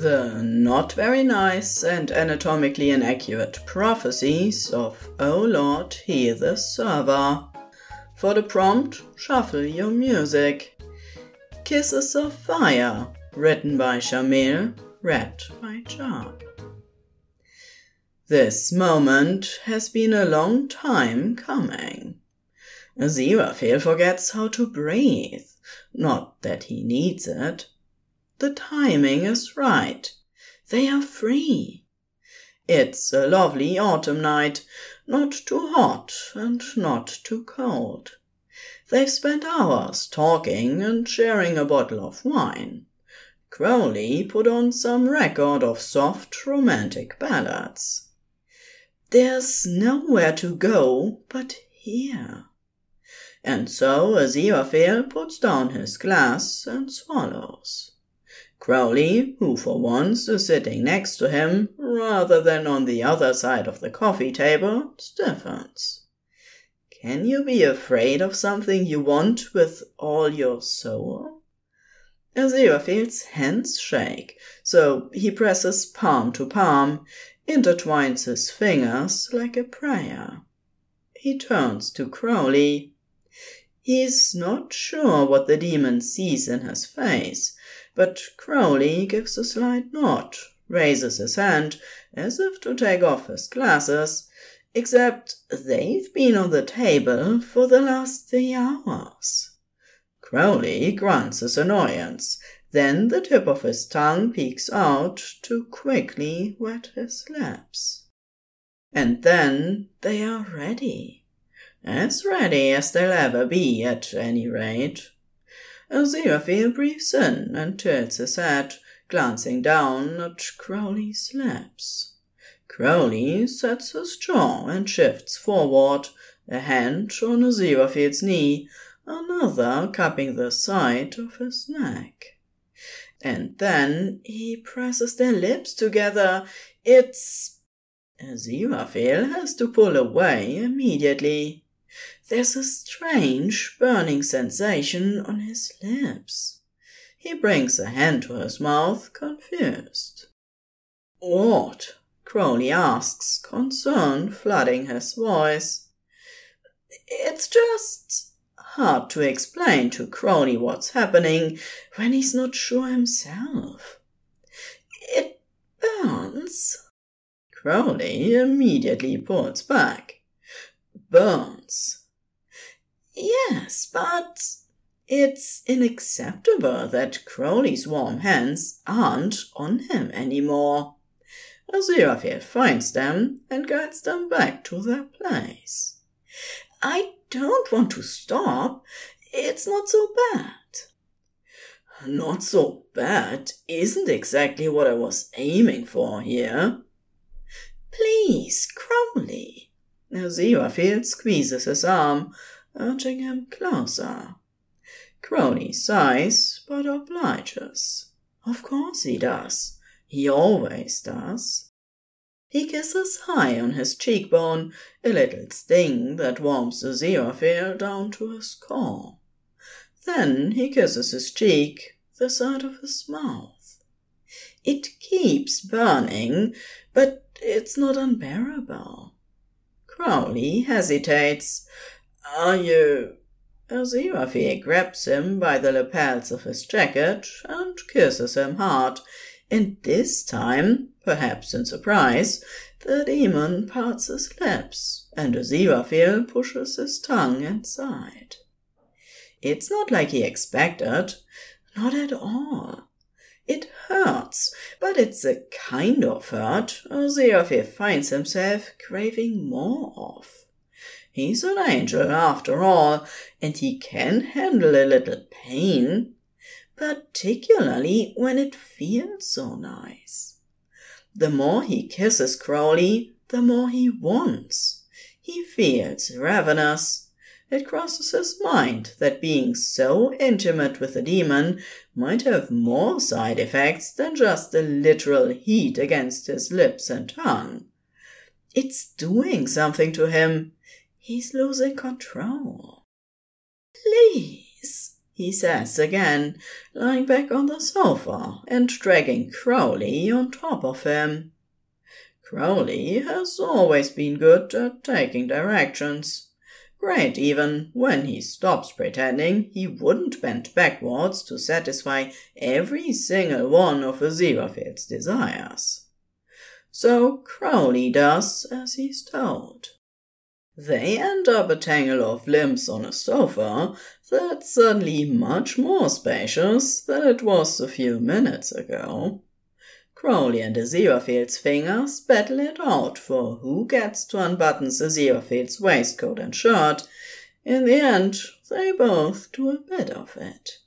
The not very nice and anatomically inaccurate prophecies of O Lord, Heal This Server. For the prompt, shuffle your music. Kisses of Fire, written by chamyl, read by Jar. This moment has been a long time coming. Aziraphale forgets how to breathe, not that he needs it. The timing is right. They are free. It's a lovely autumn night, not too hot and not too cold. They've spent hours talking and sharing a bottle of wine. Crowley put on some record of soft romantic ballads. There's nowhere to go but here. And so Aziraphale puts down his glass and swallows. Crowley, who for once is sitting next to him rather than on the other side of the coffee table, stiffens. Can you be afraid of something you want with all your soul? Aziraphale's hands shake, so he presses palm to palm, intertwines his fingers like a prayer. He turns to Crowley. He's not sure what the demon sees in his face, but Crowley gives a slight nod, raises his hand as if to take off his glasses, except they've been on the table for the last three hours. Crowley grunts his annoyance, then the tip of his tongue peeks out to quickly wet his lips. And then they are ready. As ready as they'll ever be, at any rate. Aziraphale breathes in and tilts his head, glancing down at Crowley's lips. Crowley sets his jaw and shifts forward, a hand on Aziraphale's knee, another cupping the side of his neck. And then he presses their lips together. It's. Aziraphale has to pull away immediately. There's a strange burning sensation on his lips. He brings a hand to his mouth, confused. What? Crowley asks, concern flooding his voice. It's just hard to explain to Crowley what's happening when he's not sure himself. It burns. Crowley immediately pulls back. Burns. Yes, but it's unacceptable that Crowley's warm hands aren't on him anymore. Aziraphale finds them and guides them back to their place. I don't want to stop. It's not so bad. Not so bad isn't exactly what I was aiming for here. Please, Crowley. Aziraphale squeezes his arm, urging him closer. Crowley sighs, but obliges. Of course he does. He always does. He kisses high on his cheekbone, a little sting that warms the Aziraphale down to his core. Then he kisses his cheek, the side of his mouth. It keeps burning, but it's not unbearable. Crowley hesitates, are you? Aziraphale grabs him by the lapels of his jacket and kisses him hard, and this time, perhaps in surprise, the demon parts his lips, and Aziraphale pushes his tongue inside. It's not like he expected, not at all. It hurts, but it's a kind of hurt Aziraphale finds himself craving more of. He's an angel after all, and he can handle a little pain, particularly when it feels so nice. The more he kisses Crowley, the more he wants. He feels ravenous. It crosses his mind that being so intimate with a demon might have more side effects than just the literal heat against his lips and tongue. It's doing something to him He's losing control. Please, he says again, lying back on the sofa and dragging Crowley on top of him. Crowley has always been good at taking directions. Great even when he stops pretending he wouldn't bend backwards to satisfy every single one of Aziraphale's desires. So Crowley does as he's told. They end up a tangle of limbs on a sofa that's suddenly much more spacious than it was a few minutes ago. Crowley and Aziraphale's fingers battle it out for who gets to unbutton Aziraphale's waistcoat and shirt. In the end, they both do a bit of it.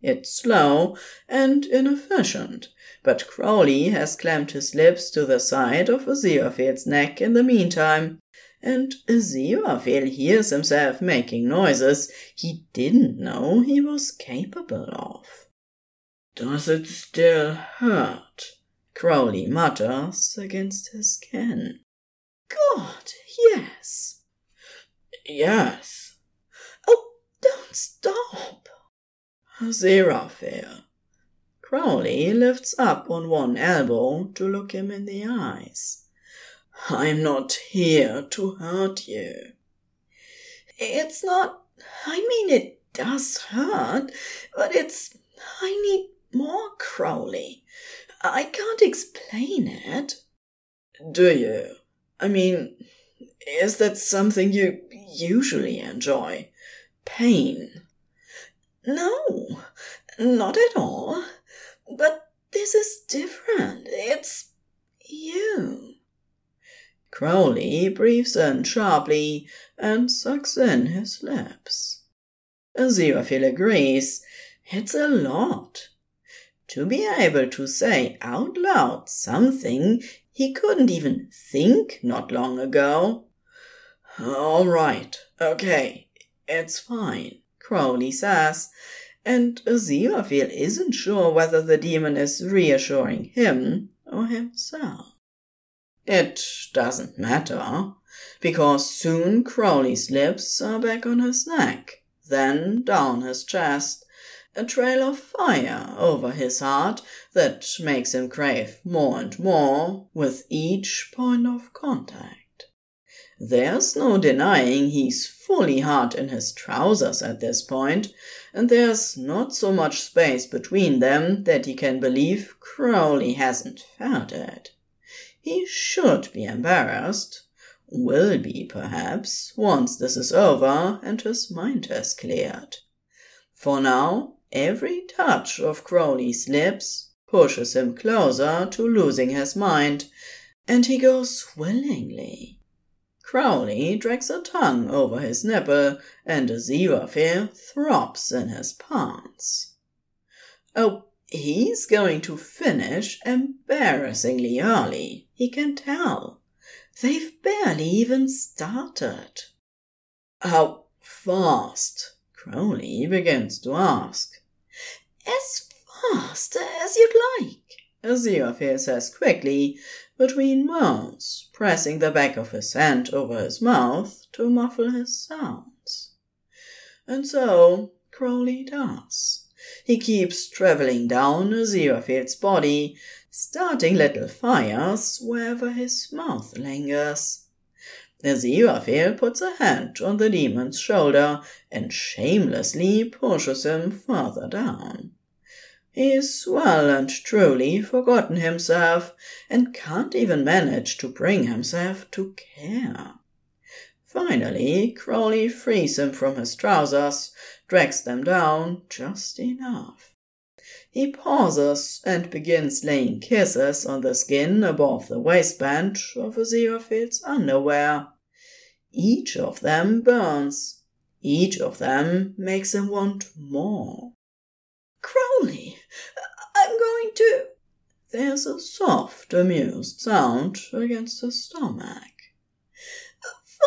It's slow and inefficient, but Crowley has clamped his lips to the side of Aziraphale's neck in the meantime, and Aziraphale hears himself making noises he didn't know he was capable of. Does it still hurt? Crowley mutters against his skin. God, yes. Yes. Oh, don't stop. Aziraphale. Crowley lifts up on one elbow to look him in the eyes. I'm not here to hurt you. It's not. I mean, it does hurt, but it's. I need more, Crowley. I can't explain it. Do you? I mean, is that something you usually enjoy? Pain? No, not at all. But this is different. It's you. Crowley breathes in sharply and sucks in his lips. Aziraphale agrees. It's a lot. To be able to say out loud something he couldn't even think not long ago. All right, okay, it's fine, Crowley says, and Aziraphale isn't sure whether the demon is reassuring him or himself. It doesn't matter, because soon Crowley's lips are back on his neck, then down his chest, a trail of fire over his heart that makes him crave more and more with each point of contact. There's no denying he's fully hard in his trousers at this point, and there's not so much space between them that he can believe Crowley hasn't felt it. He should be embarrassed. Will be, perhaps, once this is over and his mind has cleared. For now, every touch of Crowley's lips pushes him closer to losing his mind, and he goes willingly. Crowley drags a tongue over his nipple, and Aziraphale throbs in his pants. Oh, He's going to finish embarrassingly early, he can tell. They've barely even started. How fast? Crowley begins to ask. As fast as you'd like, Aziraphale says quickly, between moans, pressing the back of his hand over his mouth to muffle his sounds. And so Crowley does. He keeps traveling down Aziraphale's body, starting little fires wherever his mouth lingers. Aziraphale puts a hand on the demon's shoulder and shamelessly pushes him further down. He He's well and truly forgotten himself and can't even manage to bring himself to care. Finally, Crowley frees him from his trousers, drags them down just enough. He pauses and begins laying kisses on the skin above the waistband of Aziraphale's underwear. Each of them burns. Each of them makes him want more. Crowley, I'm going to. There's a soft, amused sound against his stomach.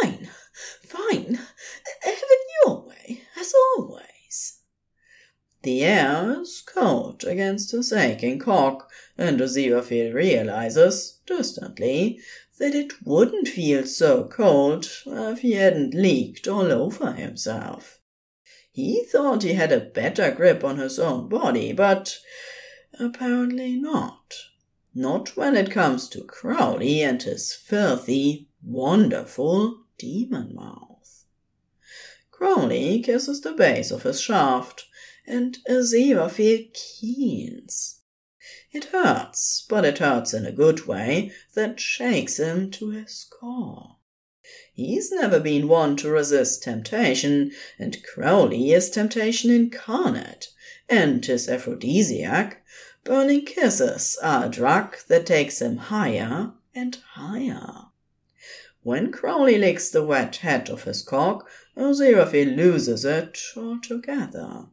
Fine, fine. Have it your way, as always. The air is cold against his aching cock, and Aziraphale realizes, distantly, that it wouldn't feel so cold if he hadn't leaked all over himself. He thought he had a better grip on his own body, but apparently not. Not when it comes to Crowley and his filthy, wonderful demon mouth. Crowley kisses the base of his shaft, and Aziraphale keens. It hurts, but it hurts in a good way that shakes him to his core. He's never been one to resist temptation, and Crowley is temptation incarnate, and his aphrodisiac, burning kisses, are a drug that takes him higher and higher. When Crowley licks the wet head of his cock, Aziraphale loses it altogether.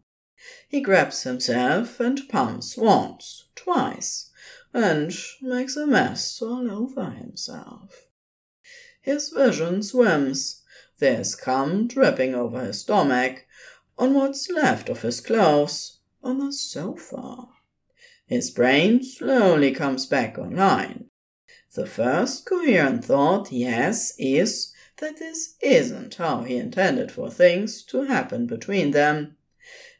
He grabs himself and pumps once, twice, and makes a mess all over himself. His vision swims. There's cum dripping over his stomach, on what's left of his clothes, on the sofa. His brain slowly comes back online. The first coherent thought has is that this isn't how he intended for things to happen between them.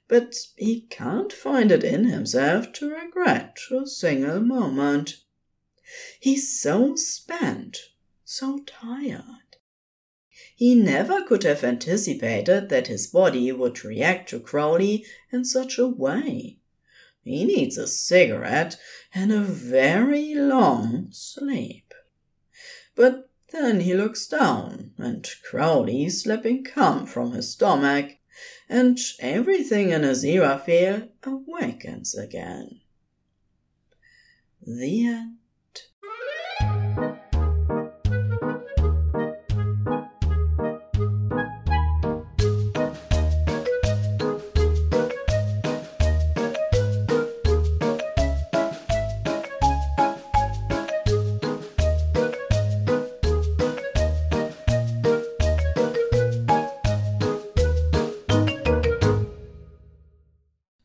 But he can't find it in himself to regret a single moment. He's so spent so tired. He never could have anticipated that his body would react to Crowley in such a way. He needs a cigarette and a very long sleep. But then he looks down, and Crowley slipping cum from his stomach, and everything in his Aziraphale awakens again. The end.